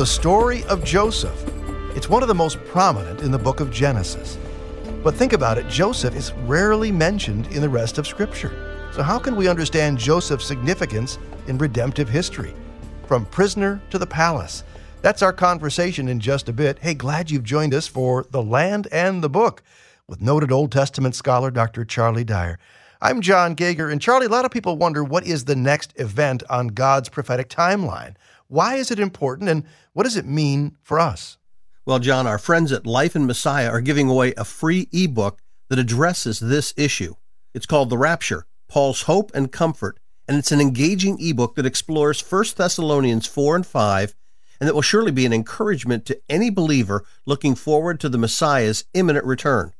the story of Joseph. It's one of the most prominent in the book of Genesis. But think about it Joseph is rarely mentioned in the rest of Scripture. So, how can we understand Joseph's significance in redemptive history? From prisoner to the palace. That's our conversation in just a bit. Hey, glad you've joined us for The Land and the Book with noted Old Testament scholar Dr. Charlie Dyer. I'm Jon Gauger, and Charlie, a lot of people wonder what is the next event on God's prophetic timeline? Why is it important and what does it mean for us? Well, John, our friends at Life in Messiah are giving away a free ebook that addresses this issue. It's called The Rapture Paul's Hope and Comfort, and it's an engaging ebook that explores 1 Thessalonians 4 and 5 and that will surely be an encouragement to any believer looking forward to the Messiah's imminent return.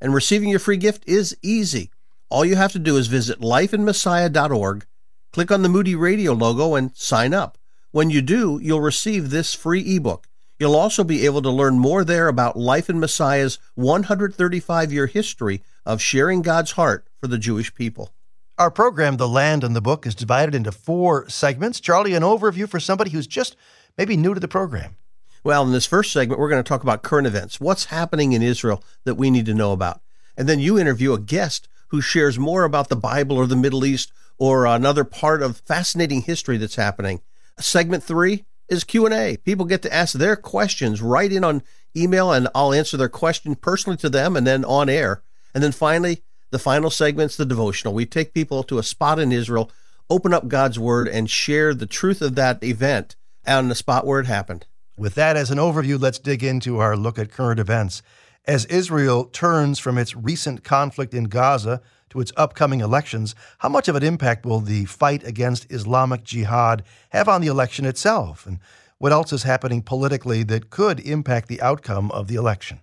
And receiving your free gift is easy. All you have to do is visit lifeinmessiah.org, click on the Moody Radio logo, and sign up. When you do, you'll receive this free ebook. You'll also be able to learn more there about Life in Messiah's 135 year history of sharing God's heart for the Jewish people. Our program, The Land and the Book, is divided into four segments. Charlie, an overview for somebody who's just maybe new to the program. Well, in this first segment, we're going to talk about current events. What's happening in Israel that we need to know about? And then you interview a guest who shares more about the Bible or the Middle East or another part of fascinating history that's happening. Segment three is Q&A. People get to ask their questions right in on email and I'll answer their question personally to them and then on air. And then finally, the final segment's the devotional. We take people to a spot in Israel, open up God's word and share the truth of that event on the spot where it happened. With that as an overview, let's dig into our look at current events. As Israel turns from its recent conflict in Gaza to its upcoming elections, how much of an impact will the fight against Islamic Jihad have on the election itself? And what else is happening politically that could impact the outcome of the election?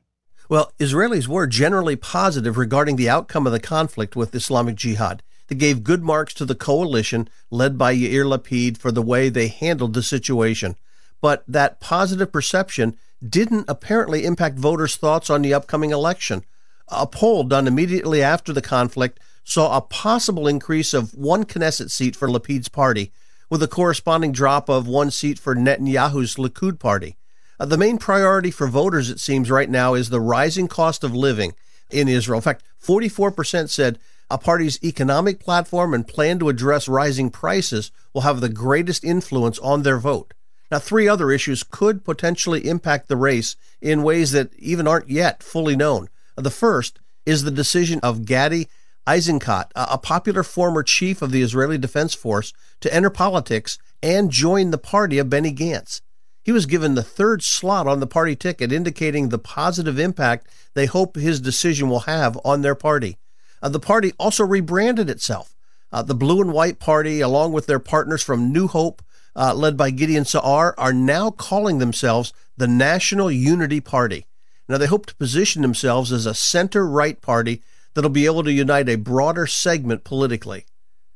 Well, Israelis were generally positive regarding the outcome of the conflict with Islamic Jihad. They gave good marks to the coalition led by Yair Lapid for the way they handled the situation. But that positive perception didn't apparently impact voters' thoughts on the upcoming election. A poll done immediately after the conflict saw a possible increase of one Knesset seat for Lapid's party, with a corresponding drop of one seat for Netanyahu's Likud party. Uh, the main priority for voters, it seems, right now is the rising cost of living in Israel. In fact, 44% said a party's economic platform and plan to address rising prices will have the greatest influence on their vote. Now, three other issues could potentially impact the race in ways that even aren't yet fully known. The first is the decision of Gadi Eisenkot, a popular former chief of the Israeli Defense Force, to enter politics and join the party of Benny Gantz. He was given the third slot on the party ticket, indicating the positive impact they hope his decision will have on their party. Uh, the party also rebranded itself. Uh, the Blue and White Party, along with their partners from New Hope, uh, led by Gideon Sa'ar, are now calling themselves the National Unity Party. Now, they hope to position themselves as a center right party that'll be able to unite a broader segment politically.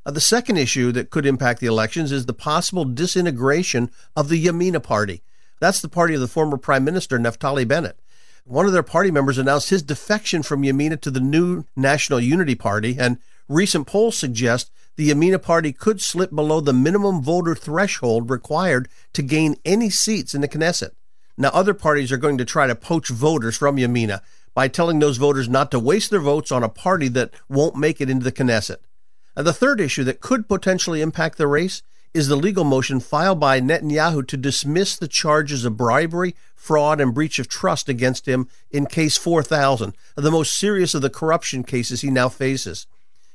Uh, the second issue that could impact the elections is the possible disintegration of the Yamina Party. That's the party of the former Prime Minister Naftali Bennett. One of their party members announced his defection from Yamina to the new National Unity Party, and recent polls suggest the Yamina Party could slip below the minimum voter threshold required to gain any seats in the Knesset. Now, other parties are going to try to poach voters from Yamina by telling those voters not to waste their votes on a party that won't make it into the Knesset. And the third issue that could potentially impact the race is the legal motion filed by Netanyahu to dismiss the charges of bribery, fraud, and breach of trust against him in Case 4000, the most serious of the corruption cases he now faces.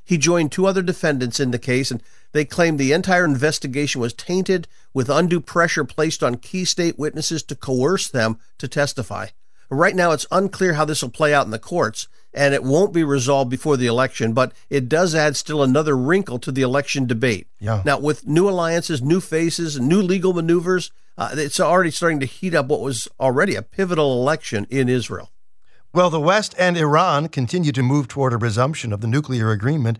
He joined two other defendants in the case, and they claimed the entire investigation was tainted with undue pressure placed on key state witnesses to coerce them to testify. Right now, it's unclear how this will play out in the courts, and it won't be resolved before the election, but it does add still another wrinkle to the election debate. Yeah. Now, with new alliances, new faces, new legal maneuvers, uh, it's already starting to heat up what was already a pivotal election in Israel. Well, the West and Iran continue to move toward a resumption of the nuclear agreement.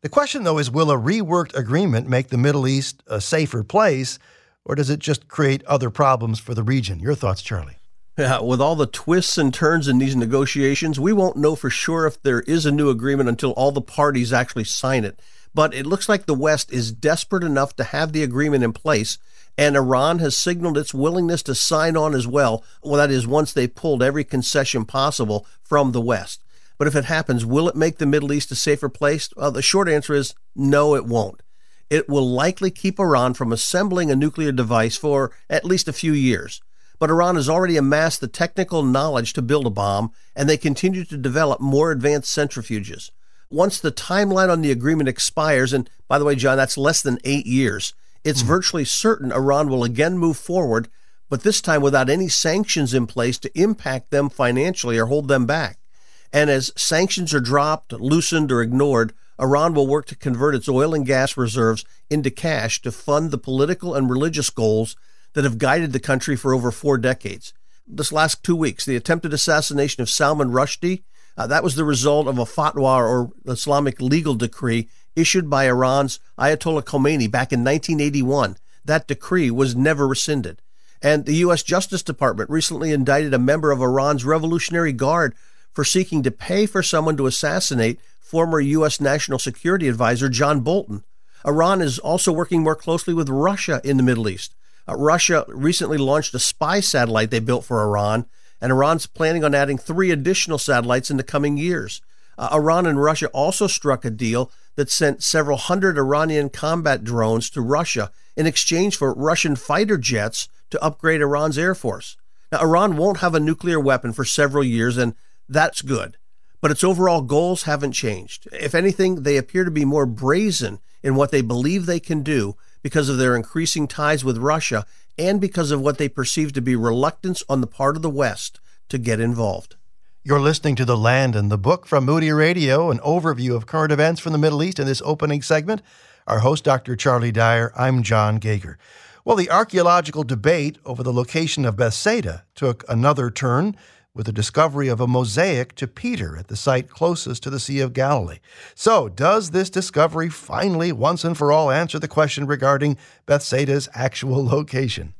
The question, though, is will a reworked agreement make the Middle East a safer place, or does it just create other problems for the region? Your thoughts, Charlie? Yeah, with all the twists and turns in these negotiations, we won't know for sure if there is a new agreement until all the parties actually sign it. but it looks like the West is desperate enough to have the agreement in place, and Iran has signaled its willingness to sign on as well. Well, that is, once they've pulled every concession possible from the West. But if it happens, will it make the Middle East a safer place? Well, the short answer is no, it won't. It will likely keep Iran from assembling a nuclear device for at least a few years. But Iran has already amassed the technical knowledge to build a bomb, and they continue to develop more advanced centrifuges once the timeline on the agreement expires, and by the way, John, that's less than eight years, it's mm-hmm. virtually certain Iran will again move forward, but this time without any sanctions in place to impact them financially or hold them back. And as sanctions are dropped, loosened, or ignored, Iran will work to convert its oil and gas reserves into cash to fund the political and religious goals that have guided the country for over four decades. This last two weeks, the attempted assassination of Salman Rushdie uh, that was the result of a fatwa or Islamic legal decree issued by Iran's Ayatollah Khomeini back in 1981. That decree was never rescinded. And the U.S. Justice Department recently indicted a member of Iran's Revolutionary Guard for seeking to pay for someone to assassinate former U.S. National Security Advisor John Bolton. Iran is also working more closely with Russia in the Middle East. Uh, Russia recently launched a spy satellite they built for Iran and Iran's planning on adding three additional satellites in the coming years. Uh, Iran and Russia also struck a deal that sent several hundred Iranian combat drones to Russia in exchange for Russian fighter jets to upgrade Iran's air force. Now, Iran won't have a nuclear weapon for several years, and that's good. But its overall goals haven't changed. If anything, they appear to be more brazen in what they believe they can do because of their increasing ties with Russia and because of what they perceive to be reluctance on the part of the West to get involved. You're listening to The Land and the Book from Moody Radio, an overview of current events from the Middle East in this opening segment. Our host, Dr. Charlie Dyer, I'm Jon Gauger. Well, the archaeological debate over the location of Bethsaida took another turn with the discovery of a mosaic to Peter at the site closest to the Sea of Galilee. So, does this discovery finally, once and for all, answer the question regarding Bethsaida's actual location?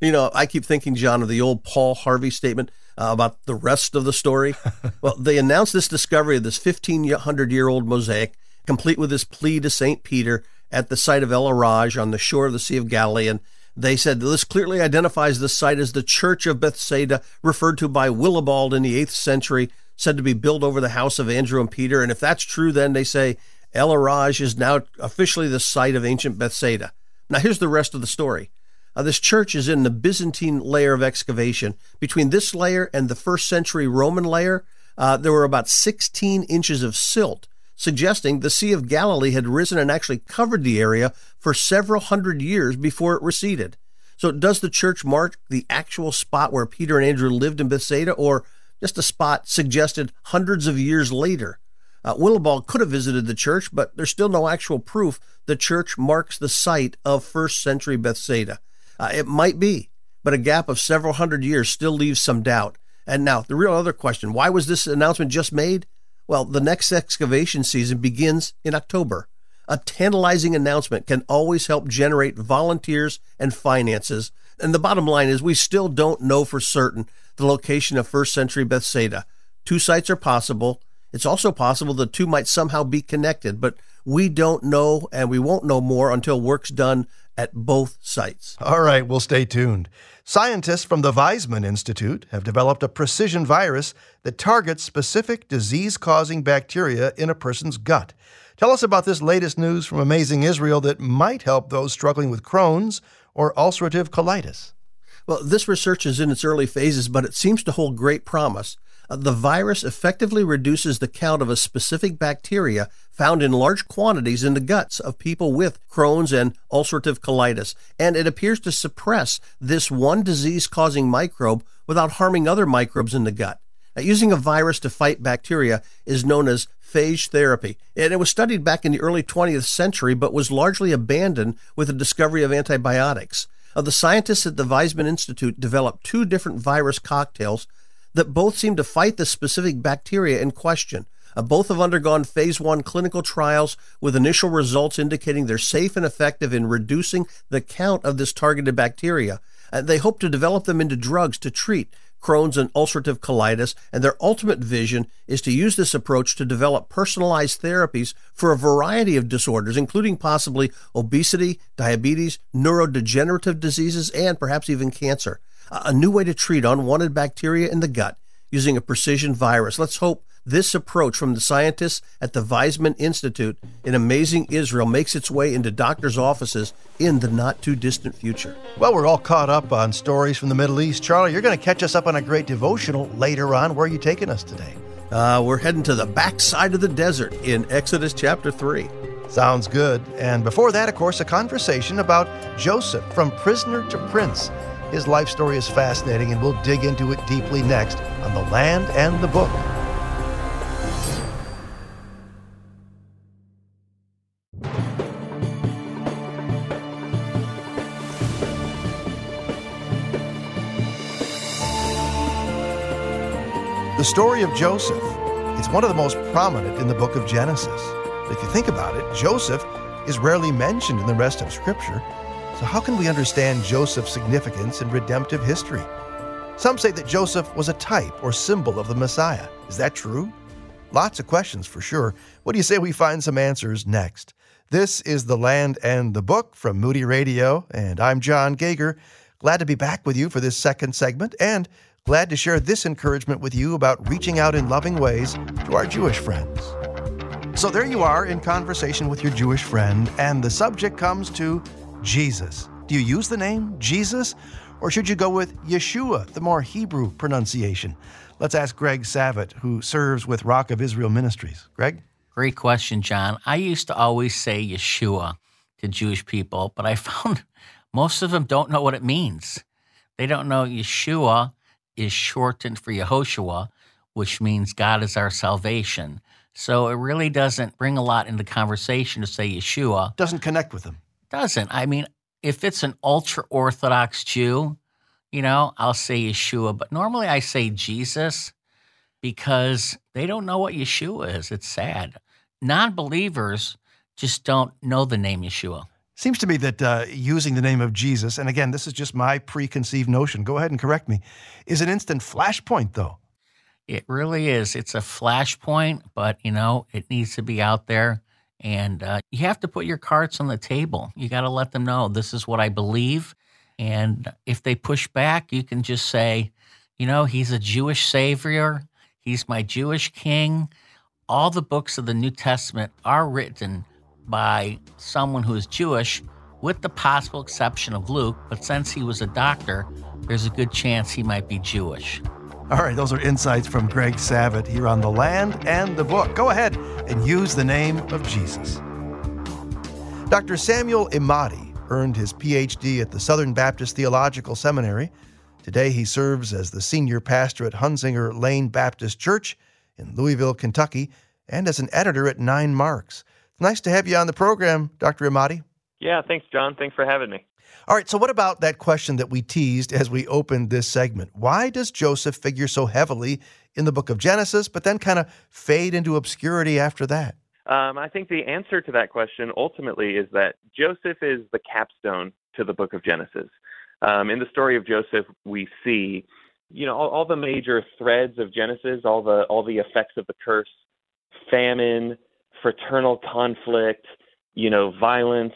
You know, I keep thinking, John, of the old Paul Harvey statement uh, about the rest of the story. well, they announced this discovery of this 1500 year old mosaic, complete with this plea to St. Peter at the site of El Araj on the shore of the Sea of Galilee. And they said this clearly identifies the site as the Church of Bethsaida, referred to by Willibald in the 8th century, said to be built over the house of Andrew and Peter. And if that's true, then they say El Araj is now officially the site of ancient Bethsaida. Now, here's the rest of the story. Uh, this church is in the Byzantine layer of excavation. Between this layer and the first century Roman layer, uh, there were about 16 inches of silt suggesting the Sea of Galilee had risen and actually covered the area for several hundred years before it receded. So, does the church mark the actual spot where Peter and Andrew lived in Bethsaida, or just a spot suggested hundreds of years later? Uh, Willibald could have visited the church, but there's still no actual proof the church marks the site of first century Bethsaida. Uh, it might be, but a gap of several hundred years still leaves some doubt. And now, the real other question why was this announcement just made? Well, the next excavation season begins in October. A tantalizing announcement can always help generate volunteers and finances. And the bottom line is, we still don't know for certain the location of first century Bethsaida. Two sites are possible. It's also possible the two might somehow be connected, but we don't know and we won't know more until work's done at both sites. All right, we'll stay tuned. Scientists from the Weizmann Institute have developed a precision virus that targets specific disease causing bacteria in a person's gut. Tell us about this latest news from Amazing Israel that might help those struggling with Crohn's or ulcerative colitis. Well, this research is in its early phases, but it seems to hold great promise. Uh, the virus effectively reduces the count of a specific bacteria found in large quantities in the guts of people with Crohn's and ulcerative colitis, and it appears to suppress this one disease causing microbe without harming other microbes in the gut. Now, using a virus to fight bacteria is known as phage therapy, and it was studied back in the early 20th century but was largely abandoned with the discovery of antibiotics. Uh, the scientists at the Weizmann Institute developed two different virus cocktails that both seem to fight the specific bacteria in question. Uh, both have undergone phase one clinical trials with initial results indicating they're safe and effective in reducing the count of this targeted bacteria. Uh, they hope to develop them into drugs to treat Crohn's and ulcerative colitis, and their ultimate vision is to use this approach to develop personalized therapies for a variety of disorders, including possibly obesity, diabetes, neurodegenerative diseases, and perhaps even cancer. A new way to treat unwanted bacteria in the gut using a precision virus. Let's hope this approach from the scientists at the Weizmann Institute in amazing Israel makes its way into doctors' offices in the not too distant future. Well, we're all caught up on stories from the Middle East. Charlie, you're going to catch us up on a great devotional later on. Where are you taking us today? Uh, we're heading to the backside of the desert in Exodus chapter 3. Sounds good. And before that, of course, a conversation about Joseph from prisoner to prince. His life story is fascinating, and we'll dig into it deeply next on The Land and the Book. The story of Joseph is one of the most prominent in the book of Genesis. If you think about it, Joseph is rarely mentioned in the rest of Scripture. So, how can we understand Joseph's significance in redemptive history? Some say that Joseph was a type or symbol of the Messiah. Is that true? Lots of questions for sure. What do you say we find some answers next? This is The Land and the Book from Moody Radio, and I'm Jon Gauger. Glad to be back with you for this second segment and Glad to share this encouragement with you about reaching out in loving ways to our Jewish friends. So there you are in conversation with your Jewish friend, and the subject comes to Jesus. Do you use the name Jesus, or should you go with Yeshua, the more Hebrew pronunciation? Let's ask Greg Savitt, who serves with Rock of Israel Ministries. Greg? Great question, John. I used to always say Yeshua to Jewish people, but I found most of them don't know what it means. They don't know Yeshua is shortened for Yehoshua, which means God is our salvation. So it really doesn't bring a lot into conversation to say Yeshua. Doesn't connect with them. Doesn't. I mean, if it's an ultra Orthodox Jew, you know, I'll say Yeshua, but normally I say Jesus because they don't know what Yeshua is. It's sad. Non believers just don't know the name Yeshua. Seems to me that uh, using the name of Jesus, and again, this is just my preconceived notion, go ahead and correct me, is an instant flashpoint, though. It really is. It's a flashpoint, but you know, it needs to be out there. And uh, you have to put your cards on the table. You got to let them know this is what I believe. And if they push back, you can just say, you know, he's a Jewish savior, he's my Jewish king. All the books of the New Testament are written by someone who is Jewish, with the possible exception of Luke, but since he was a doctor, there's a good chance he might be Jewish. All right, those are insights from Greg Savitt here on The Land and the Book. Go ahead and use the name of Jesus. Dr. Samuel Emadi earned his PhD at the Southern Baptist Theological Seminary. Today, he serves as the senior pastor at Hunsinger Lane Baptist Church in Louisville, Kentucky, and as an editor at 9Marks. It's Nice to have you on the program, Dr. Emadi. Yeah, thanks, John. Thanks for having me. All right, so what about that question that we teased as we opened this segment? Why does Joseph figure so heavily in the book of Genesis, but then kind of fade into obscurity after that? Um, I think the answer to that question ultimately is that Joseph is the capstone to the book of Genesis. Um, in the story of Joseph, we see, you know, all, all the major threads of Genesis, all the all the effects of the curse, famine, fraternal conflict, you know, violence,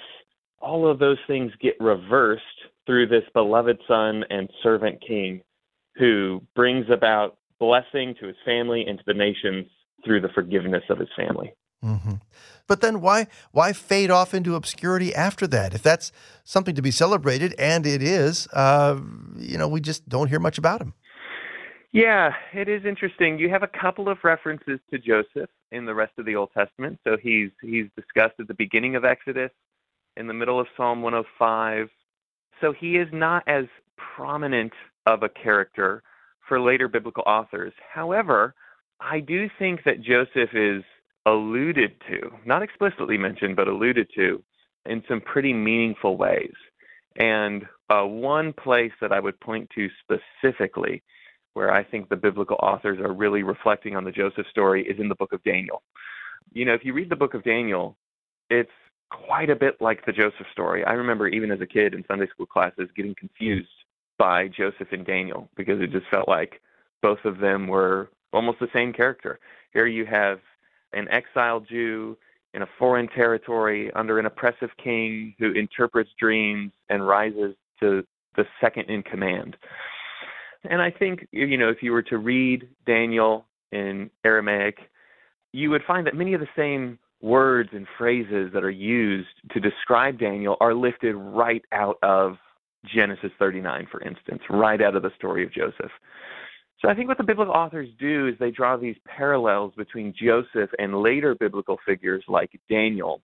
all of those things get reversed through this beloved son and servant king who brings about blessing to his family and to the nations through the forgiveness of his family. Mm-hmm. But then why why fade off into obscurity after that? If that's something to be celebrated, and it is, uh, you know, we just don't hear much about him. Yeah, it is interesting. You have a couple of references to Joseph in the rest of the Old Testament. So he's he's discussed at the beginning of Exodus, in the middle of Psalm 105. So he is not as prominent of a character for later biblical authors. However, I do think that Joseph is alluded to, not explicitly mentioned, but alluded to in some pretty meaningful ways. And uh, one place that I would point to specifically where I think the biblical authors are really reflecting on the Joseph story is in the book of Daniel. You know, if you read the book of Daniel, it's quite a bit like the Joseph story. I remember even as a kid in Sunday school classes getting confused by Joseph and Daniel because it just felt like both of them were almost the same character. Here you have an exiled Jew in a foreign territory under an oppressive king who interprets dreams and rises to the second in command. And I think, you know, if you were to read Daniel in Aramaic, you would find that many of the same words and phrases that are used to describe Daniel are lifted right out of Genesis 39, for instance, right out of the story of Joseph. So I think what the biblical authors do is they draw these parallels between Joseph and later biblical figures like Daniel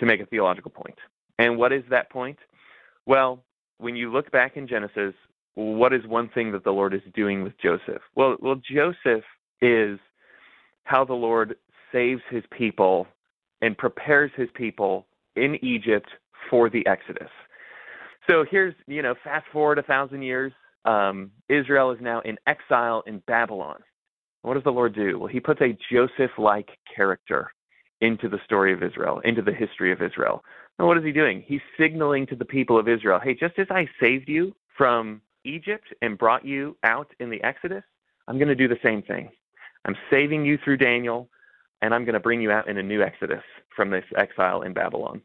to make a theological point. And what is that point? Well, when you look back in Genesis, what is one thing that the Lord is doing with Joseph? Well, well Joseph is how the Lord saves his people and prepares his people in Egypt for the Exodus. So here's, you know, fast forward a thousand years, um, Israel is now in exile in Babylon. What does the Lord do? Well, he puts a Joseph like character into the story of Israel, into the history of Israel. And what is he doing? He's signaling to the people of Israel hey, just as I saved you from Egypt and brought you out in the Exodus, I'm going to do the same thing. I'm saving you through Daniel, and I'm going to bring you out in a new Exodus from this exile in Babylon.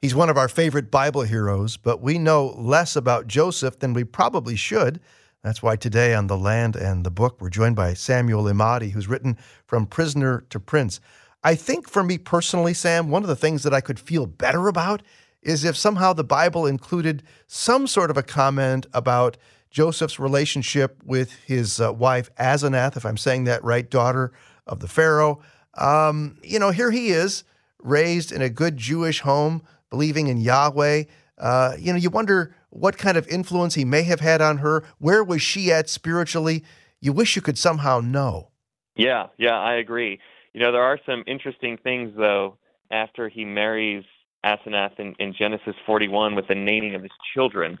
He's one of our favorite Bible heroes, but we know less about Joseph than we probably should. That's why today on The Land and the Book, we're joined by Samuel Emadi, who's written From Prisoner to Prince. I think for me personally, Sam, one of the things that I could feel better about is if somehow the Bible included some sort of a comment about Joseph's relationship with his uh, wife, Asenath, if I'm saying that right, daughter of the Pharaoh. Um, you know, here he is, raised in a good Jewish home believing in Yahweh. Uh, you know, you wonder what kind of influence he may have had on her. Where was she at spiritually? You wish you could somehow know. Yeah, yeah, I agree. You know, there are some interesting things, though, after he marries Asenath in, in Genesis 41 with the naming of his children.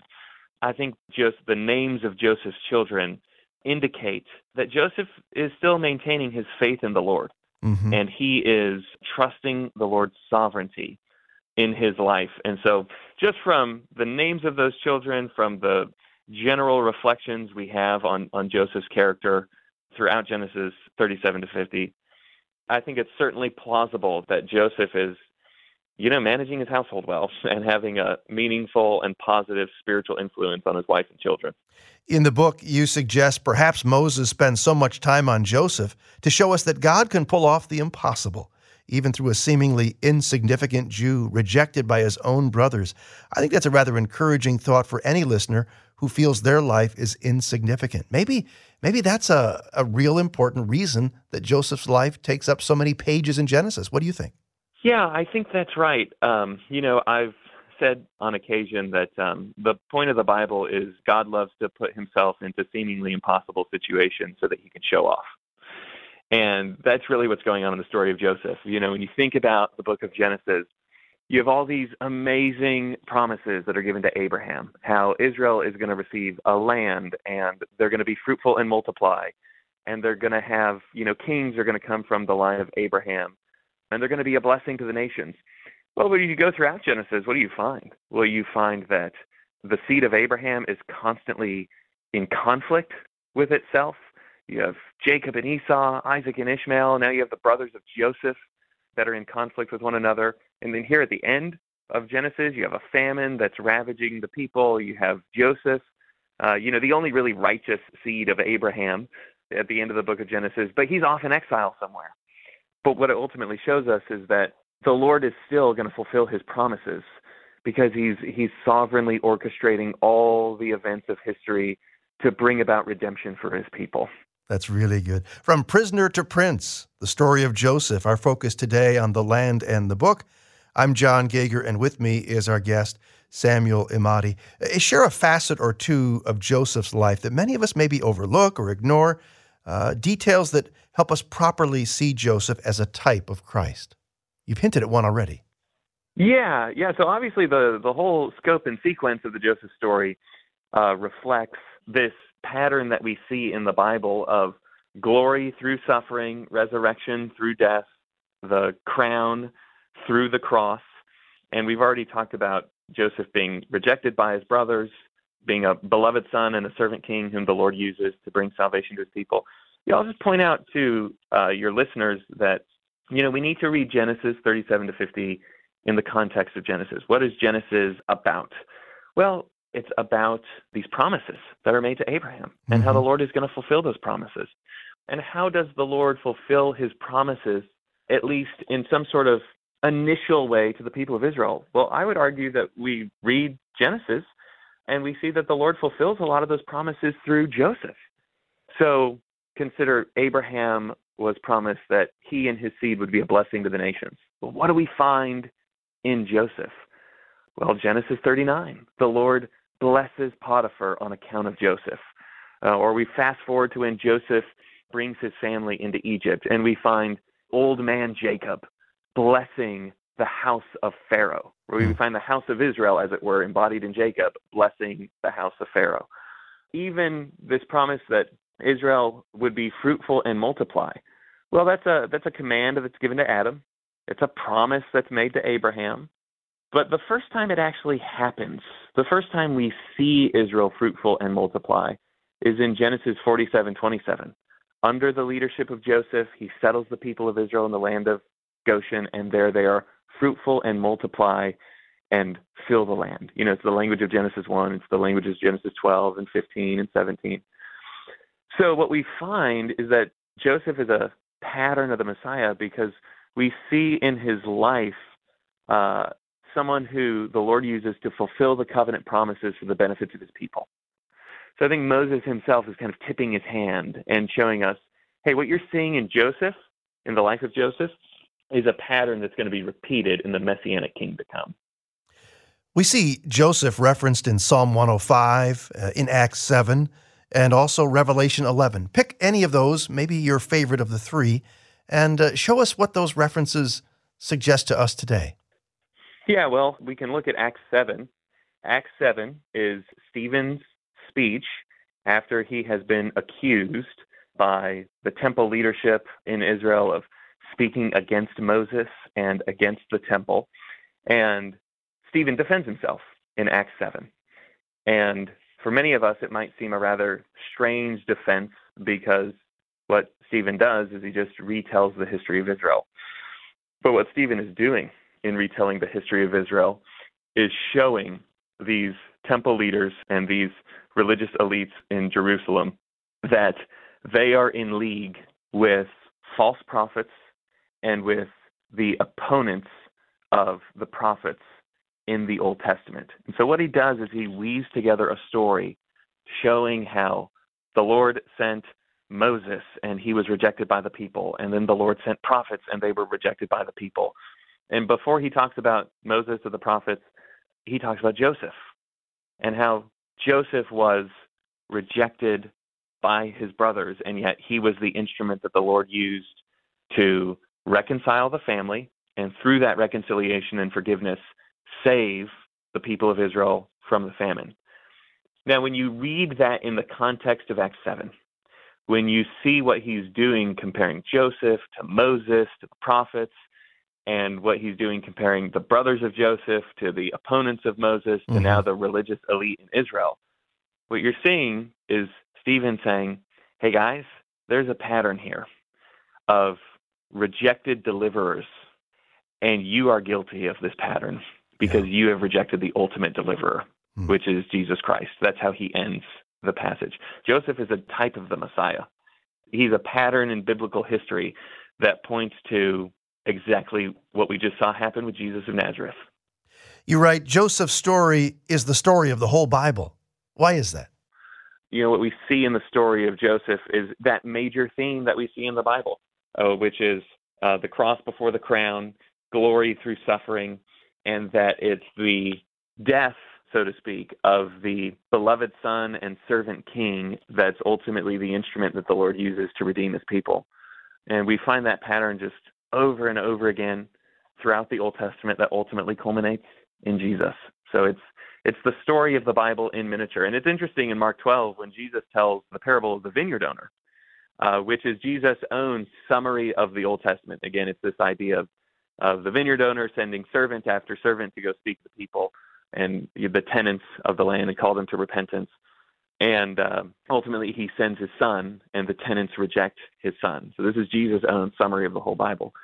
I think just the names of Joseph's children indicate that Joseph is still maintaining his faith in the Lord. Mm-hmm. And he is trusting the Lord's sovereignty in his life. And so, just from the names of those children, from the general reflections we have on, on Joseph's character throughout Genesis 37 to 50, I think it's certainly plausible that Joseph is, you know, managing his household well and having a meaningful and positive spiritual influence on his wife and children. In the book, you suggest perhaps Moses spends so much time on Joseph to show us that God can pull off the impossible even through a seemingly insignificant Jew rejected by his own brothers. I think that's a rather encouraging thought for any listener who feels their life is insignificant. Maybe maybe that's a, a real important reason that Joseph's life takes up so many pages in Genesis. What do you think? Yeah, I think that's right. Um, you know, I've said on occasion that um, the point of the Bible is God loves to put himself into seemingly impossible situations so that he can show off. And that's really what's going on in the story of Joseph. You know, when you think about the book of Genesis, you have all these amazing promises that are given to Abraham, how Israel is going to receive a land and they're going to be fruitful and multiply. And they're going to have, you know, kings are going to come from the line of Abraham and they're going to be a blessing to the nations. Well, when you go throughout Genesis, what do you find? Well, you find that the seed of Abraham is constantly in conflict with itself you have Jacob and Esau, Isaac and Ishmael. Now you have the brothers of Joseph that are in conflict with one another. And then here at the end of Genesis, you have a famine that's ravaging the people. You have Joseph, uh, you know, the only really righteous seed of Abraham at the end of the book of Genesis, but he's off in exile somewhere. But what it ultimately shows us is that the Lord is still going to fulfill his promises because he's he's sovereignly orchestrating all the events of history to bring about redemption for his people. That's really good. From prisoner to prince, the story of Joseph, our focus today on the land and the book. I'm Jon Gauger, and with me is our guest, Samuel Emadi. Uh, share a facet or two of Joseph's life that many of us maybe overlook or ignore, uh, details that help us properly see Joseph as a type of Christ. You've hinted at one already. Yeah, yeah. So obviously, the the whole scope and sequence of the Joseph story uh, reflects this pattern that we see in the Bible of glory through suffering, resurrection through death, the crown through the cross. And we've already talked about Joseph being rejected by his brothers, being a beloved son and a servant king whom the Lord uses to bring salvation to his people. Yeah, I'll just point out to uh, your listeners that you know we need to read Genesis 37 to 50 in the context of Genesis. What is Genesis about? Well, it's about these promises that are made to Abraham and mm-hmm. how the Lord is going to fulfill those promises. And how does the Lord fulfill his promises, at least in some sort of initial way to the people of Israel? Well, I would argue that we read Genesis and we see that the Lord fulfills a lot of those promises through Joseph. So consider Abraham was promised that he and his seed would be a blessing to the nations. Well, what do we find in Joseph? Well, Genesis 39, the Lord blesses Potiphar on account of Joseph. Uh, or we fast forward to when Joseph brings his family into Egypt, and we find old man Jacob blessing the house of Pharaoh, where we hmm. find the house of Israel, as it were, embodied in Jacob, blessing the house of Pharaoh. Even this promise that Israel would be fruitful and multiply. Well, that's a that's a command that's given to Adam. It's a promise that's made to Abraham. But the first time it actually happens, the first time we see Israel fruitful and multiply, is in Genesis 47:27. Under the leadership of Joseph, he settles the people of Israel in the land of Goshen, and there they are fruitful and multiply and fill the land. You know, it's the language of Genesis 1, it's the language of Genesis 12 and 15 and 17. So what we find is that Joseph is a pattern of the Messiah because we see in his life uh, someone who the Lord uses to fulfill the covenant promises for the benefits of his people. So I think Moses himself is kind of tipping his hand and showing us, hey, what you're seeing in Joseph, in the life of Joseph, is a pattern that's going to be repeated in the messianic king to come. We see Joseph referenced in Psalm 105, uh, in Acts 7, and also Revelation 11. Pick any of those, maybe your favorite of the three, and uh, show us what those references suggest to us today. Yeah, well, we can look at Acts 7. Acts 7 is Stephen's speech after he has been accused by the temple leadership in Israel of speaking against Moses and against the temple. And Stephen defends himself in Acts 7. And for many of us, it might seem a rather strange defense because what Stephen does is he just retells the history of Israel. But what Stephen is doing in retelling the history of Israel is showing these temple leaders and these religious elites in Jerusalem that they are in league with false prophets and with the opponents of the prophets in the Old Testament. And so what he does is he weaves together a story showing how the Lord sent Moses and he was rejected by the people, and then the Lord sent prophets and they were rejected by the people. And before he talks about Moses or the prophets, he talks about Joseph and how Joseph was rejected by his brothers, and yet he was the instrument that the Lord used to reconcile the family, and through that reconciliation and forgiveness, save the people of Israel from the famine. Now, when you read that in the context of Acts 7, when you see what he's doing comparing Joseph to Moses to the prophets, and what he's doing comparing the brothers of Joseph to the opponents of Moses to mm-hmm. now the religious elite in Israel, what you're seeing is Stephen saying, hey guys, there's a pattern here of rejected deliverers, and you are guilty of this pattern because yeah. you have rejected the ultimate deliverer, mm. which is Jesus Christ. That's how he ends the passage. Joseph is a type of the Messiah. He's a pattern in biblical history that points to exactly what we just saw happen with Jesus of Nazareth. You write Joseph's story is the story of the whole Bible. Why is that? You know, what we see in the story of Joseph is that major theme that we see in the Bible, uh, which is uh, the cross before the crown, glory through suffering, and that it's the death, so to speak, of the beloved Son and servant King that's ultimately the instrument that the Lord uses to redeem his people. And we find that pattern just over and over again throughout the Old Testament that ultimately culminates in Jesus. So it's it's the story of the Bible in miniature. And it's interesting in Mark 12 when Jesus tells the parable of the vineyard owner, uh, which is Jesus' own summary of the Old Testament. Again, it's this idea of of the vineyard owner sending servant after servant to go speak to the people. and the tenants of the land and call them to repentance. And uh, ultimately, he sends his son, and the tenants reject his son. So this is Jesus' own summary of the whole Bible.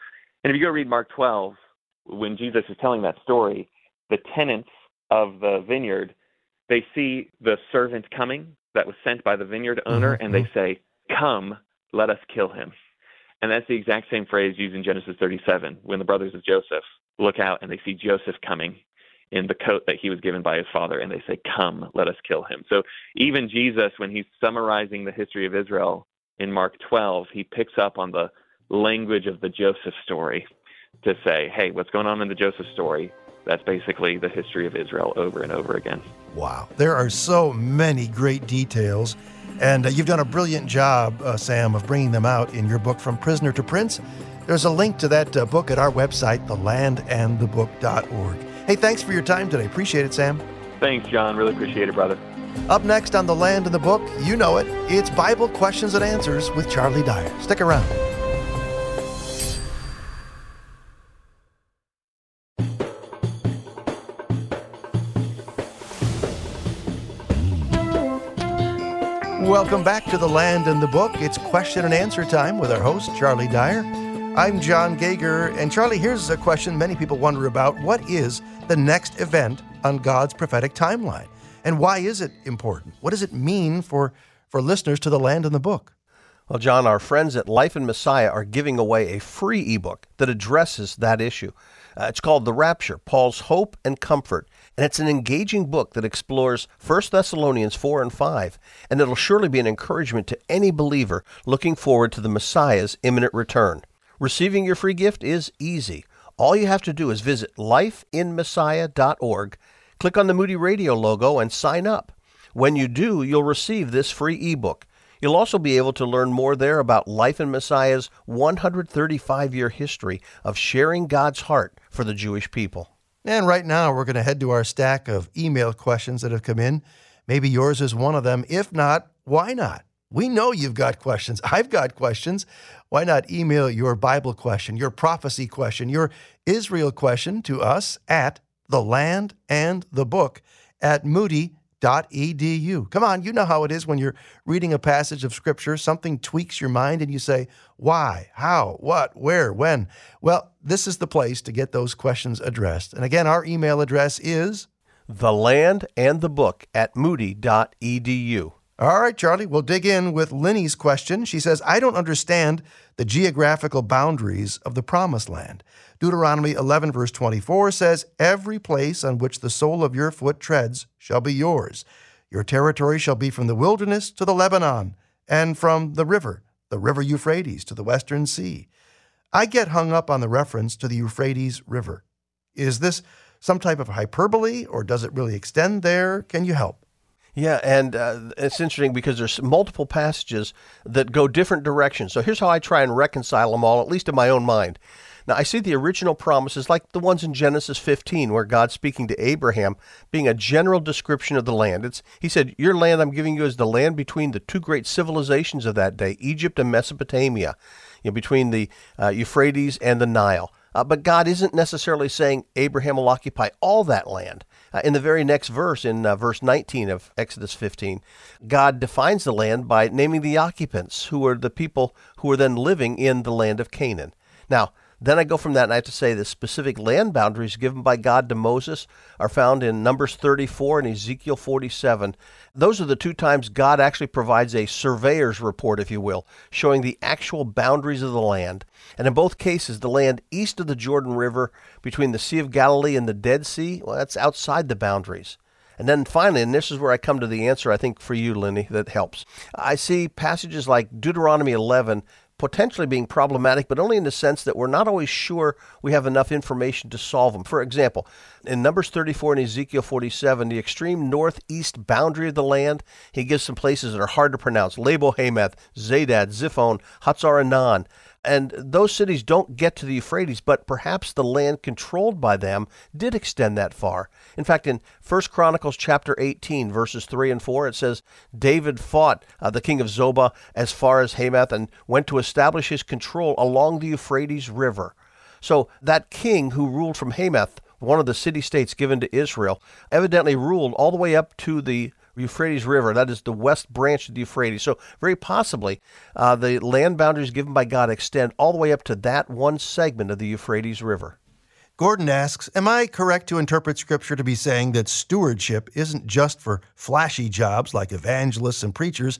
And if you go read Mark 12, when Jesus is telling that story, the tenants of the vineyard, they see the servant coming that was sent by the vineyard owner, mm-hmm. and they say, Come, let us kill him. And that's the exact same phrase used in Genesis 37 when the brothers of Joseph look out and they see Joseph coming in the coat that he was given by his father, and they say, Come, let us kill him. So even Jesus, when he's summarizing the history of Israel in Mark 12, he picks up on the language of the Joseph story to say, Hey, what's going on in the Joseph story? That's basically the history of Israel over and over again. Wow. There are so many great details. And uh, you've done a brilliant job, uh, Sam, of bringing them out in your book, From Prisoner to Prince. There's a link to that uh, book at our website, thelandandthebook.org. Hey, thanks for your time today. Appreciate it, Sam. Thanks, John. Really appreciate it, brother. Up next on The Land and the Book, you know it, it's Bible Questions and Answers with Charlie Dyer. Stick around. Welcome back to The Land and the Book. It's question and answer time with our host, Charlie Dyer. I'm Jon Gauger, and Charlie, here's a question many people wonder about. What is the next event on God's prophetic timeline? And why is it important? What does it mean for, for listeners to The Land and the Book? Well, John, our friends at Life in Messiah are giving away a free ebook that addresses that issue. Uh, it's called The Rapture Paul's Hope and Comfort and it's an engaging book that explores 1 Thessalonians 4 and 5, and it'll surely be an encouragement to any believer looking forward to the Messiah's imminent return. Receiving your free gift is easy. All you have to do is visit lifeinmessiah.org, click on the Moody Radio logo, and sign up. When you do, you'll receive this free ebook. You'll also be able to learn more there about Life in Messiah's 135 year history of sharing God's heart for the Jewish people. And right now, we're going to head to our stack of email questions that have come in. Maybe yours is one of them. If not, why not? We know you've got questions. I've got questions. Why not email your Bible question, your prophecy question, your Israel question to us at the land and the book at moody edu. Come on, you know how it is when you're reading a passage of scripture, something tweaks your mind and you say, why, how, what, where, when? Well, this is the place to get those questions addressed. And again, our email address is the land and the book at moody.edu. All right, Charlie, we'll dig in with Lenny's question. She says, I don't understand the geographical boundaries of the promised land. Deuteronomy 11, verse 24 says, Every place on which the sole of your foot treads shall be yours. Your territory shall be from the wilderness to the Lebanon, and from the river, the river Euphrates, to the western sea. I get hung up on the reference to the Euphrates River. Is this some type of hyperbole, or does it really extend there? Can you help? Yeah, and uh, it's interesting because there's multiple passages that go different directions. So here's how I try and reconcile them all, at least in my own mind. Now, I see the original promises like the ones in Genesis 15, where God's speaking to Abraham, being a general description of the land. It's, he said, Your land I'm giving you is the land between the two great civilizations of that day, Egypt and Mesopotamia, you know, between the uh, Euphrates and the Nile. Uh, but God isn't necessarily saying Abraham will occupy all that land. Uh, in the very next verse, in uh, verse 19 of Exodus 15, God defines the land by naming the occupants, who are the people who are then living in the land of Canaan. Now, then I go from that and I have to say the specific land boundaries given by God to Moses are found in Numbers 34 and Ezekiel 47. Those are the two times God actually provides a surveyor's report, if you will, showing the actual boundaries of the land. And in both cases, the land east of the Jordan River, between the Sea of Galilee and the Dead Sea, well, that's outside the boundaries. And then finally, and this is where I come to the answer I think for you, Lenny, that helps. I see passages like Deuteronomy 11 potentially being problematic, but only in the sense that we're not always sure we have enough information to solve them. For example, in Numbers 34 and Ezekiel 47, the extreme northeast boundary of the land, he gives some places that are hard to pronounce Labo Hamath, Zadad, Ziphon, Hatzar Enan. And those cities don't get to the Euphrates, but perhaps the land controlled by them did extend that far. In fact, in 1 Chronicles chapter 18, verses 3 and 4, it says, David fought uh, the king of Zobah as far as Hamath and went to establish his control along the Euphrates River. So that king who ruled from Hamath one of the city states given to Israel, evidently ruled all the way up to the Euphrates River. That is the west branch of the Euphrates. So, very possibly, uh, the land boundaries given by God extend all the way up to that one segment of the Euphrates River. Gordon asks Am I correct to interpret Scripture to be saying that stewardship isn't just for flashy jobs like evangelists and preachers,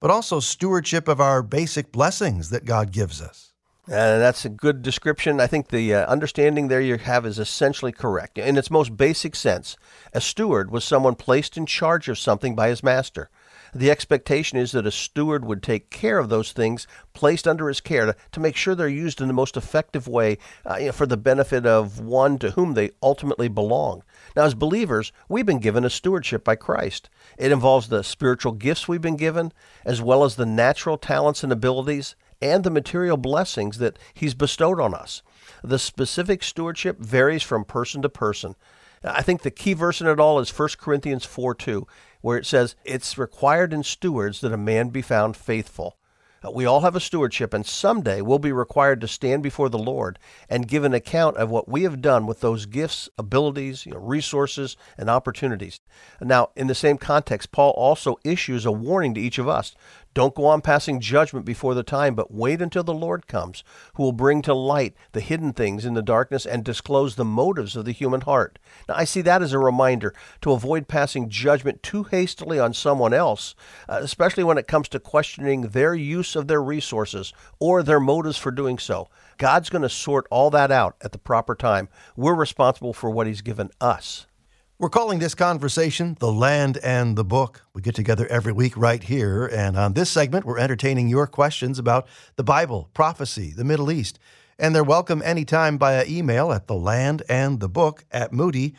but also stewardship of our basic blessings that God gives us? Uh, that's a good description. I think the uh, understanding there you have is essentially correct. In its most basic sense, a steward was someone placed in charge of something by his master. The expectation is that a steward would take care of those things placed under his care to, to make sure they're used in the most effective way uh, you know, for the benefit of one to whom they ultimately belong. Now, as believers, we've been given a stewardship by Christ. It involves the spiritual gifts we've been given, as well as the natural talents and abilities and the material blessings that He's bestowed on us. The specific stewardship varies from person to person. I think the key verse in it all is 1 Corinthians 4 2, where it says, It's required in stewards that a man be found faithful. Uh, we all have a stewardship, and someday we'll be required to stand before the Lord and give an account of what we have done with those gifts, abilities, you know, resources, and opportunities. Now, in the same context, Paul also issues a warning to each of us don't go on passing judgment before the time, but wait until the Lord comes, who will bring to light the hidden things in the darkness and disclose the motives of the human heart. Now, I see that as a reminder to avoid passing judgment too hastily on someone else, uh, especially when it comes to questioning their use of their resources or their motives for doing so. God's going to sort all that out at the proper time. We're responsible for what He's given us. We're calling this conversation The Land and the Book. We get together every week right here, and on this segment, we're entertaining your questions about the Bible, prophecy, the Middle East. And they're welcome anytime via email at the land and the book at moody.edu.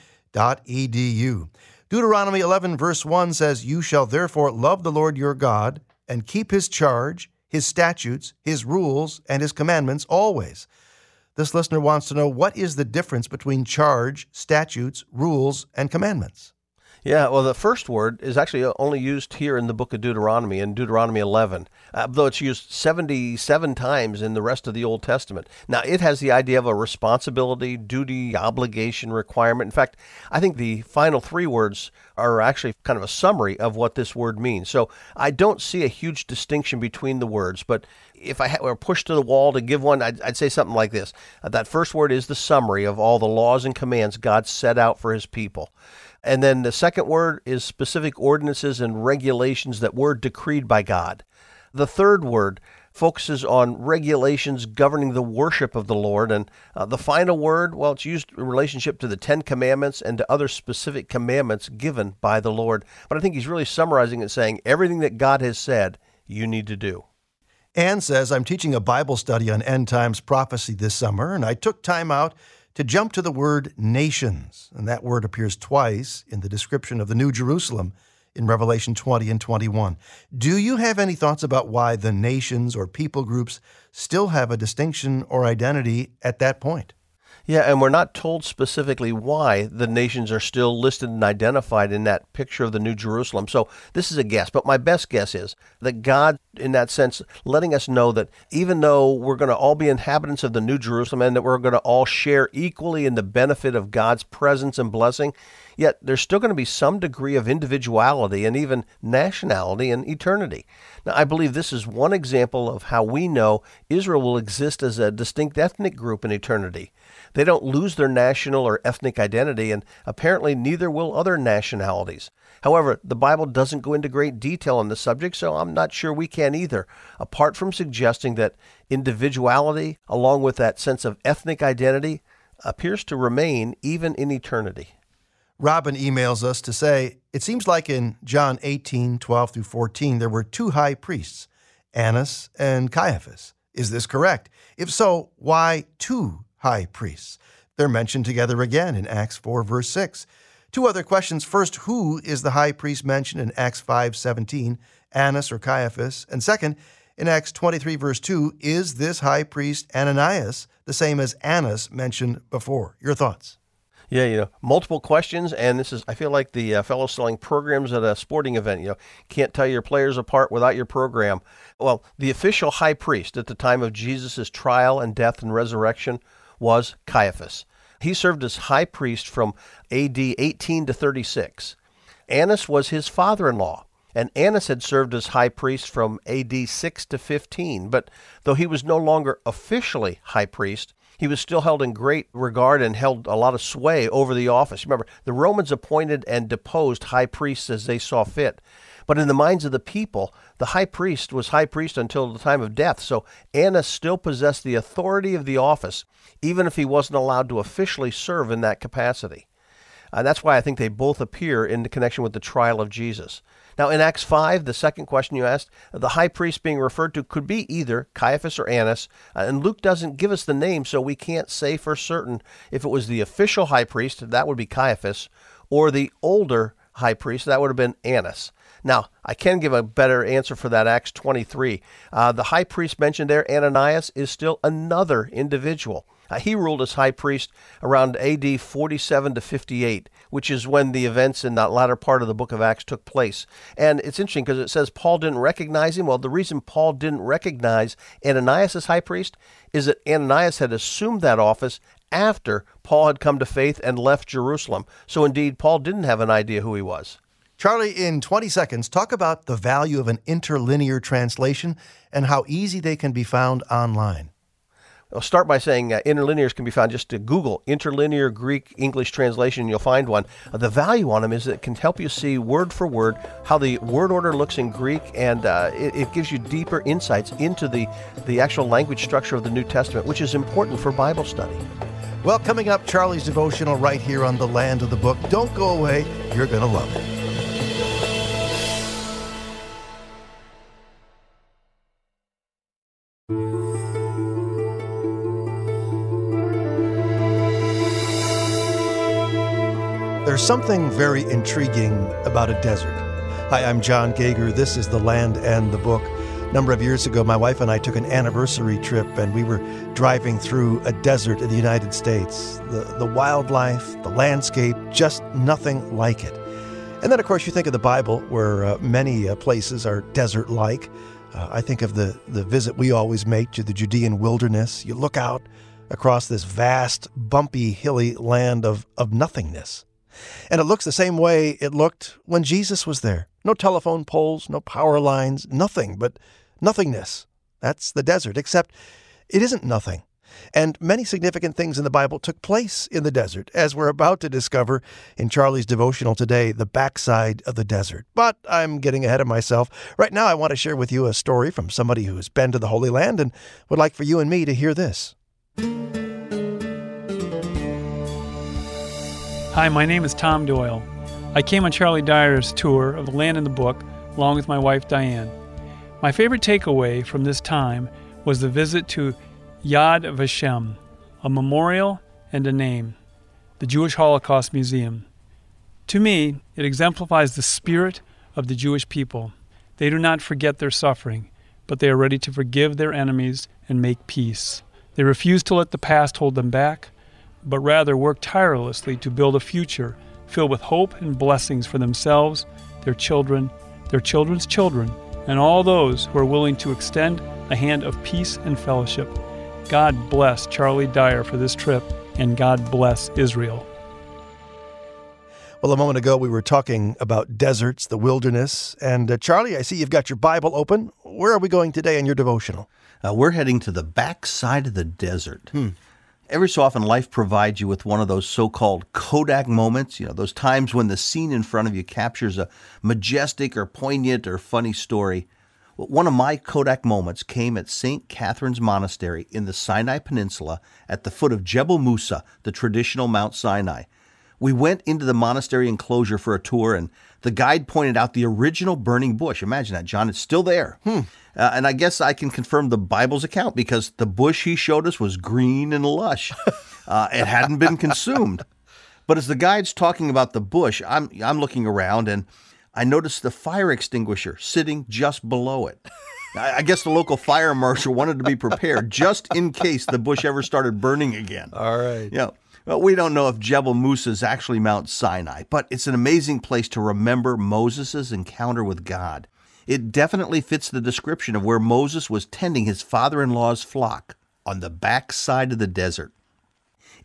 Deuteronomy 11, verse 1 says, You shall therefore love the Lord your God and keep his charge, his statutes, his rules, and his commandments always this listener wants to know what is the difference between charge, statutes, rules, and commandments? Yeah, well, the first word is actually only used here in the book of Deuteronomy, in Deuteronomy 11, uh, though it's used 77 times in the rest of the Old Testament. Now, it has the idea of a responsibility, duty, obligation, requirement. In fact, I think the final three words are actually kind of a summary of what this word means. So I don't see a huge distinction between the words, but if I were pushed to the wall to give one, I'd, I'd say something like this. Uh, that first word is the summary of all the laws and commands God set out for his people. And then the second word is specific ordinances and regulations that were decreed by God. The third word focuses on regulations governing the worship of the Lord. And uh, the final word, well, it's used in relationship to the Ten Commandments and to other specific commandments given by the Lord. But I think he's really summarizing and saying everything that God has said, you need to do. Anne says, I'm teaching a Bible study on end times prophecy this summer, and I took time out to jump to the word nations, and that word appears twice in the description of the New Jerusalem in Revelation 20 and 21. Do you have any thoughts about why the nations or people groups still have a distinction or identity at that point? Yeah, and we're not told specifically why the nations are still listed and identified in that picture of the New Jerusalem. So this is a guess, but my best guess is that God, in that sense, letting us know that even though we're going to all be inhabitants of the New Jerusalem and that we're going to all share equally in the benefit of God's presence and blessing, yet there's still going to be some degree of individuality and even nationality in eternity. Now, I believe this is one example of how we know Israel will exist as a distinct ethnic group in eternity. They don't lose their national or ethnic identity, and apparently neither will other nationalities. However, the Bible doesn't go into great detail on the subject, so I'm not sure we can either, apart from suggesting that individuality, along with that sense of ethnic identity, appears to remain even in eternity. Robin emails us to say, It seems like in John 18, 12 through 14, there were two high priests, Annas and Caiaphas. Is this correct? If so, why two high priests. They're mentioned together again in Acts 4, verse 6. Two other questions. First, who is the high priest mentioned in Acts 5, 17, Annas or Caiaphas? And second, in Acts 23, verse 2, is this high priest Ananias the same as Annas mentioned before? Your thoughts? Yeah, you know, multiple questions, and this is I feel like the uh, fellow selling programs at a sporting event. You know, can't tell your players apart without your program. Well, the official high priest at the time of Jesus' trial and death and resurrection was Caiaphas. He served as high priest from AD 18 to 36. Annas was his father in law, and Annas had served as high priest from AD 6 to 15. But though he was no longer officially high priest, he was still held in great regard and held a lot of sway over the office. Remember, the Romans appointed and deposed high priests as they saw fit. But in the minds of the people, the high priest was high priest until the time of death. So Annas still possessed the authority of the office, even if he wasn't allowed to officially serve in that capacity. Uh, that's why I think they both appear in the connection with the trial of Jesus. Now, in Acts 5, the second question you asked, the high priest being referred to could be either Caiaphas or Annas, uh, and Luke doesn't give us the name, so we can't say for certain if it was the official high priest, that would be Caiaphas, or the older high priest, that would have been Annas. Now, I can give a better answer for that, Acts 23. Uh, the high priest mentioned there, Ananias, is still another individual. Uh, he ruled as high priest around AD 47 to 58, which is when the events in that latter part of the book of Acts took place. And it's interesting because it says Paul didn't recognize him. Well, the reason Paul didn't recognize Ananias as high priest is that Ananias had assumed that office after Paul had come to faith and left Jerusalem. So indeed, Paul didn't have an idea who he was. Charlie, in 20 seconds, talk about the value of an interlinear translation and how easy they can be found online. I'll start by saying uh, interlinears can be found just to Google interlinear Greek English translation. and You'll find one. Uh, the value on them is that it can help you see word for word how the word order looks in Greek, and uh, it, it, gives you deeper insights into the, the actual language structure of the New Testament, which is important for Bible study. Well, coming up, Charlie's devotional right here on the land of the book. Don't go away. You're going to love it. There's something very intriguing about a desert. Hi, I'm Jon Gauger. This is The Land and the Book. A number of years ago, my wife and I took an anniversary trip, and we were driving through a desert in the United States. The, the wildlife, the landscape, just nothing like it. And then, of course, you think of the Bible, where uh, many uh, places are desert like. Uh, I think of the, the visit we always make to the Judean wilderness. You look out across this vast, bumpy, hilly land of, of nothingness. And it looks the same way it looked when Jesus was there. No telephone poles, no power lines, nothing but nothingness. That's the desert, except it isn't nothing. And many significant things in the Bible took place in the desert, as we're about to discover in Charlie's devotional today, The Backside of the Desert. But I'm getting ahead of myself. Right now, I want to share with you a story from somebody who's been to the Holy Land and would like for you and me to hear this. Hi, my name is Tom Doyle. I came on Charlie Dyer's tour of the land in the book along with my wife Diane. My favorite takeaway from this time was the visit to Yad Vashem, a memorial and a name, the Jewish Holocaust Museum. To me, it exemplifies the spirit of the Jewish people. They do not forget their suffering, but they are ready to forgive their enemies and make peace. They refuse to let the past hold them back but rather work tirelessly to build a future filled with hope and blessings for themselves, their children, their children's children, and all those who are willing to extend a hand of peace and fellowship. God bless Charlie Dyer for this trip, and God bless Israel. Well, a moment ago we were talking about deserts, the wilderness. And uh, Charlie, I see you've got your Bible open. Where are we going today in your devotional? Uh, we're heading to the backside of the desert. Hmm. Every so often, life provides you with one of those so called Kodak moments, you know, those times when the scene in front of you captures a majestic or poignant or funny story. One of my Kodak moments came at St. Catherine's Monastery in the Sinai Peninsula at the foot of Jebel Musa, the traditional Mount Sinai. We went into the monastery enclosure for a tour, and the guide pointed out the original burning bush. Imagine that, Jon. It's still there. Hmm. Uh, and I guess I can confirm the Bible's account because the bush he showed us was green and lush. Uh, it hadn't been consumed. But as the guide's talking about the bush, I'm, I'm looking around and I noticed the fire extinguisher sitting just below it. I guess the local fire marshal wanted to be prepared just in case the bush ever started burning again. All right. Yeah. well, we don't know if Jebel Musa is actually Mount Sinai, but it's an amazing place to remember Moses' encounter with God. It definitely fits the description of where Moses was tending his father in law's flock on the back side of the desert.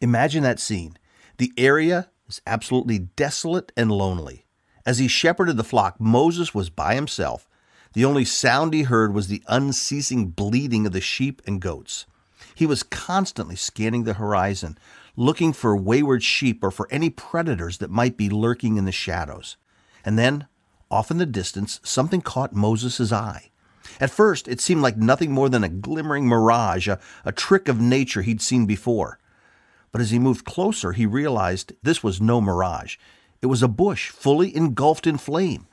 Imagine that scene. The area is absolutely desolate and lonely. As he shepherded the flock, Moses was by himself. The only sound he heard was the unceasing bleating of the sheep and goats. He was constantly scanning the horizon, looking for wayward sheep or for any predators that might be lurking in the shadows. And then, off in the distance, something caught Moses' eye. At first, it seemed like nothing more than a glimmering mirage, a, a trick of nature he'd seen before. But as he moved closer, he realized this was no mirage. It was a bush fully engulfed in flame.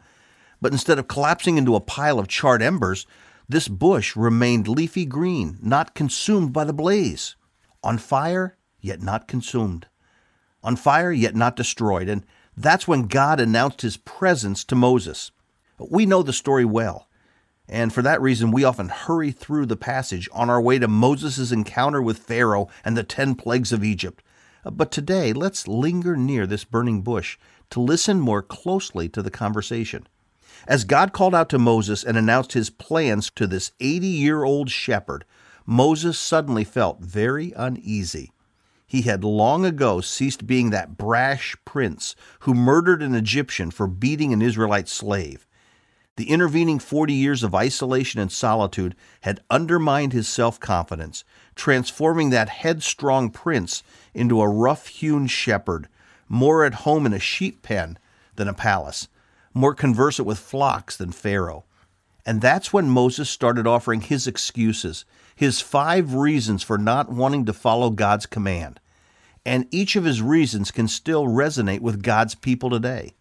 But instead of collapsing into a pile of charred embers, this bush remained leafy green, not consumed by the blaze. On fire, yet not consumed. On fire, yet not destroyed. And that's when God announced his presence to Moses. We know the story well. And for that reason, we often hurry through the passage on our way to Moses' encounter with Pharaoh and the ten plagues of Egypt. Uh, but today, let's linger near this burning bush to listen more closely to the conversation. As God called out to Moses and announced his plans to this 80 year old shepherd, Moses suddenly felt very uneasy. He had long ago ceased being that brash prince who murdered an Egyptian for beating an Israelite slave. The intervening 40 years of isolation and solitude had undermined his self confidence, transforming that headstrong prince into a rough hewn shepherd, more at home in a sheep pen than a palace, more conversant with flocks than Pharaoh. And that's when Moses started offering his excuses, his five reasons for not wanting to follow God's command. And each of his reasons can still resonate with God's people today.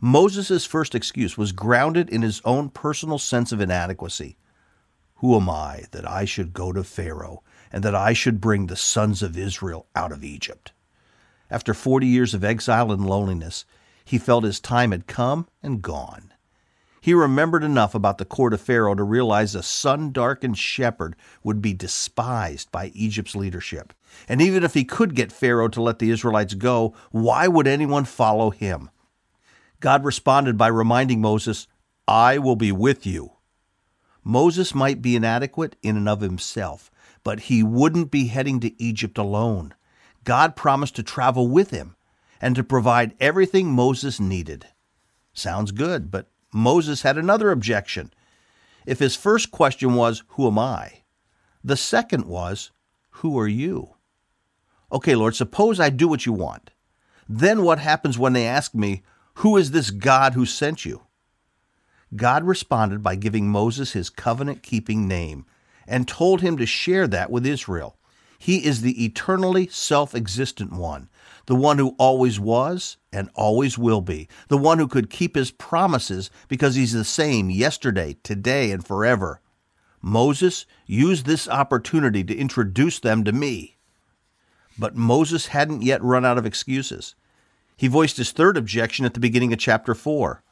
Moses' first excuse was grounded in his own personal sense of inadequacy. Who am I that I should go to Pharaoh and that I should bring the sons of Israel out of Egypt? After 40 years of exile and loneliness, he felt his time had come and gone. He remembered enough about the court of Pharaoh to realize a sun darkened shepherd would be despised by Egypt's leadership. And even if he could get Pharaoh to let the Israelites go, why would anyone follow him? God responded by reminding Moses, I will be with you. Moses might be inadequate in and of himself, but he wouldn't be heading to Egypt alone. God promised to travel with him and to provide everything Moses needed. Sounds good, but Moses had another objection. If his first question was, Who am I? The second was, Who are you? Okay, Lord, suppose I do what you want. Then what happens when they ask me, who is this God who sent you? God responded by giving Moses his covenant keeping name and told him to share that with Israel. He is the eternally self existent one, the one who always was and always will be, the one who could keep his promises because he's the same yesterday, today, and forever. Moses used this opportunity to introduce them to me. But Moses hadn't yet run out of excuses. He voiced his third objection at the beginning of chapter 4.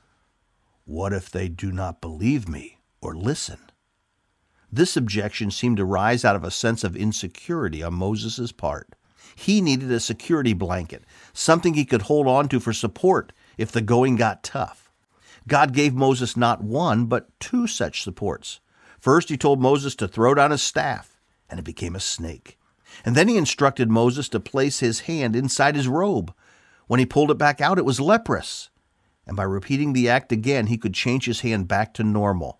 What if they do not believe me or listen? This objection seemed to rise out of a sense of insecurity on Moses' part. He needed a security blanket, something he could hold on to for support if the going got tough. God gave Moses not one, but two such supports. First, he told Moses to throw down his staff, and it became a snake. And then he instructed Moses to place his hand inside his robe, when he pulled it back out, it was leprous. And by repeating the act again, he could change his hand back to normal.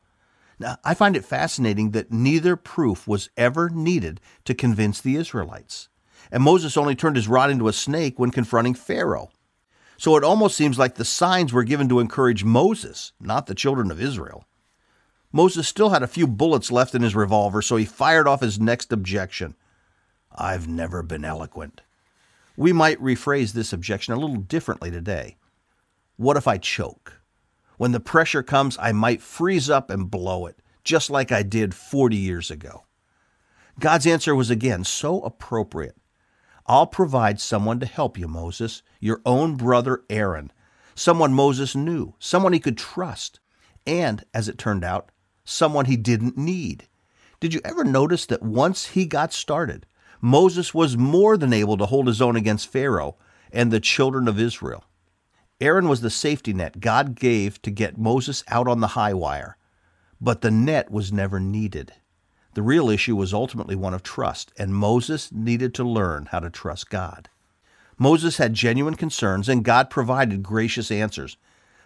Now, I find it fascinating that neither proof was ever needed to convince the Israelites. And Moses only turned his rod into a snake when confronting Pharaoh. So it almost seems like the signs were given to encourage Moses, not the children of Israel. Moses still had a few bullets left in his revolver, so he fired off his next objection. I've never been eloquent. We might rephrase this objection a little differently today. What if I choke? When the pressure comes, I might freeze up and blow it, just like I did 40 years ago. God's answer was again so appropriate. I'll provide someone to help you, Moses, your own brother Aaron, someone Moses knew, someone he could trust, and, as it turned out, someone he didn't need. Did you ever notice that once he got started, Moses was more than able to hold his own against Pharaoh and the children of Israel. Aaron was the safety net God gave to get Moses out on the high wire, but the net was never needed. The real issue was ultimately one of trust, and Moses needed to learn how to trust God. Moses had genuine concerns, and God provided gracious answers.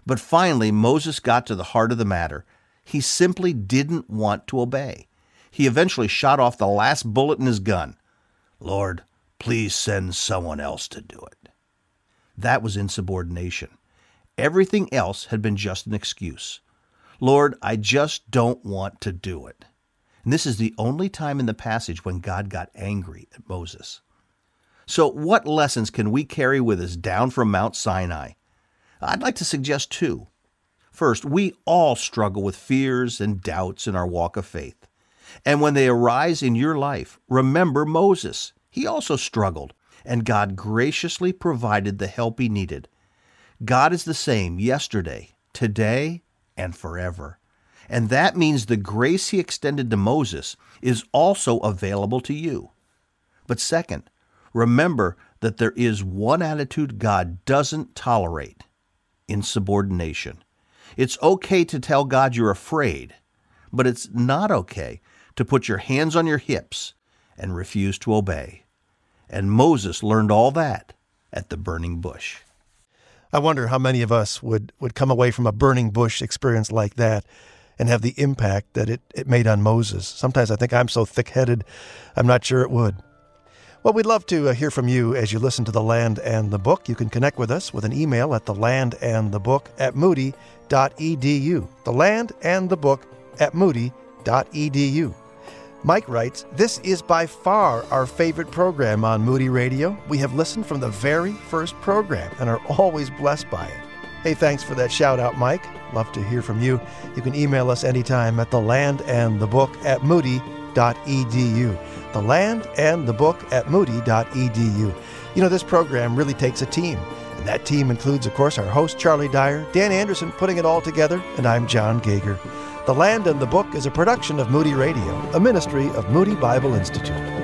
But finally, Moses got to the heart of the matter. He simply didn't want to obey. He eventually shot off the last bullet in his gun. Lord, please send someone else to do it. That was insubordination. Everything else had been just an excuse. Lord, I just don't want to do it. And this is the only time in the passage when God got angry at Moses. So, what lessons can we carry with us down from Mount Sinai? I'd like to suggest two. First, we all struggle with fears and doubts in our walk of faith. And when they arise in your life, remember Moses. He also struggled, and God graciously provided the help he needed. God is the same yesterday, today, and forever. And that means the grace he extended to Moses is also available to you. But second, remember that there is one attitude God doesn't tolerate insubordination. It's okay to tell God you're afraid, but it's not okay to put your hands on your hips and refuse to obey. And Moses learned all that at the burning bush. I wonder how many of us would, would come away from a burning bush experience like that and have the impact that it, it made on Moses. Sometimes I think I'm so thick headed, I'm not sure it would. Well, we'd love to uh, hear from you as you listen to The Land and the Book. You can connect with us with an email at thelandandthebook at moody.edu. The Land and the Book at moody.edu. Mike writes, This is by far our favorite program on Moody Radio. We have listened from the very first program and are always blessed by it. Hey, thanks for that shout out, Mike. Love to hear from you. You can email us anytime at the land and the book at moody.edu. The land and the book at moody.edu. You know, this program really takes a team. And that team includes, of course, our host, Charlie Dyer, Dan Anderson putting it all together, and I'm Jon Gauger. The Land and the Book is a production of Moody Radio, a ministry of Moody Bible Institute.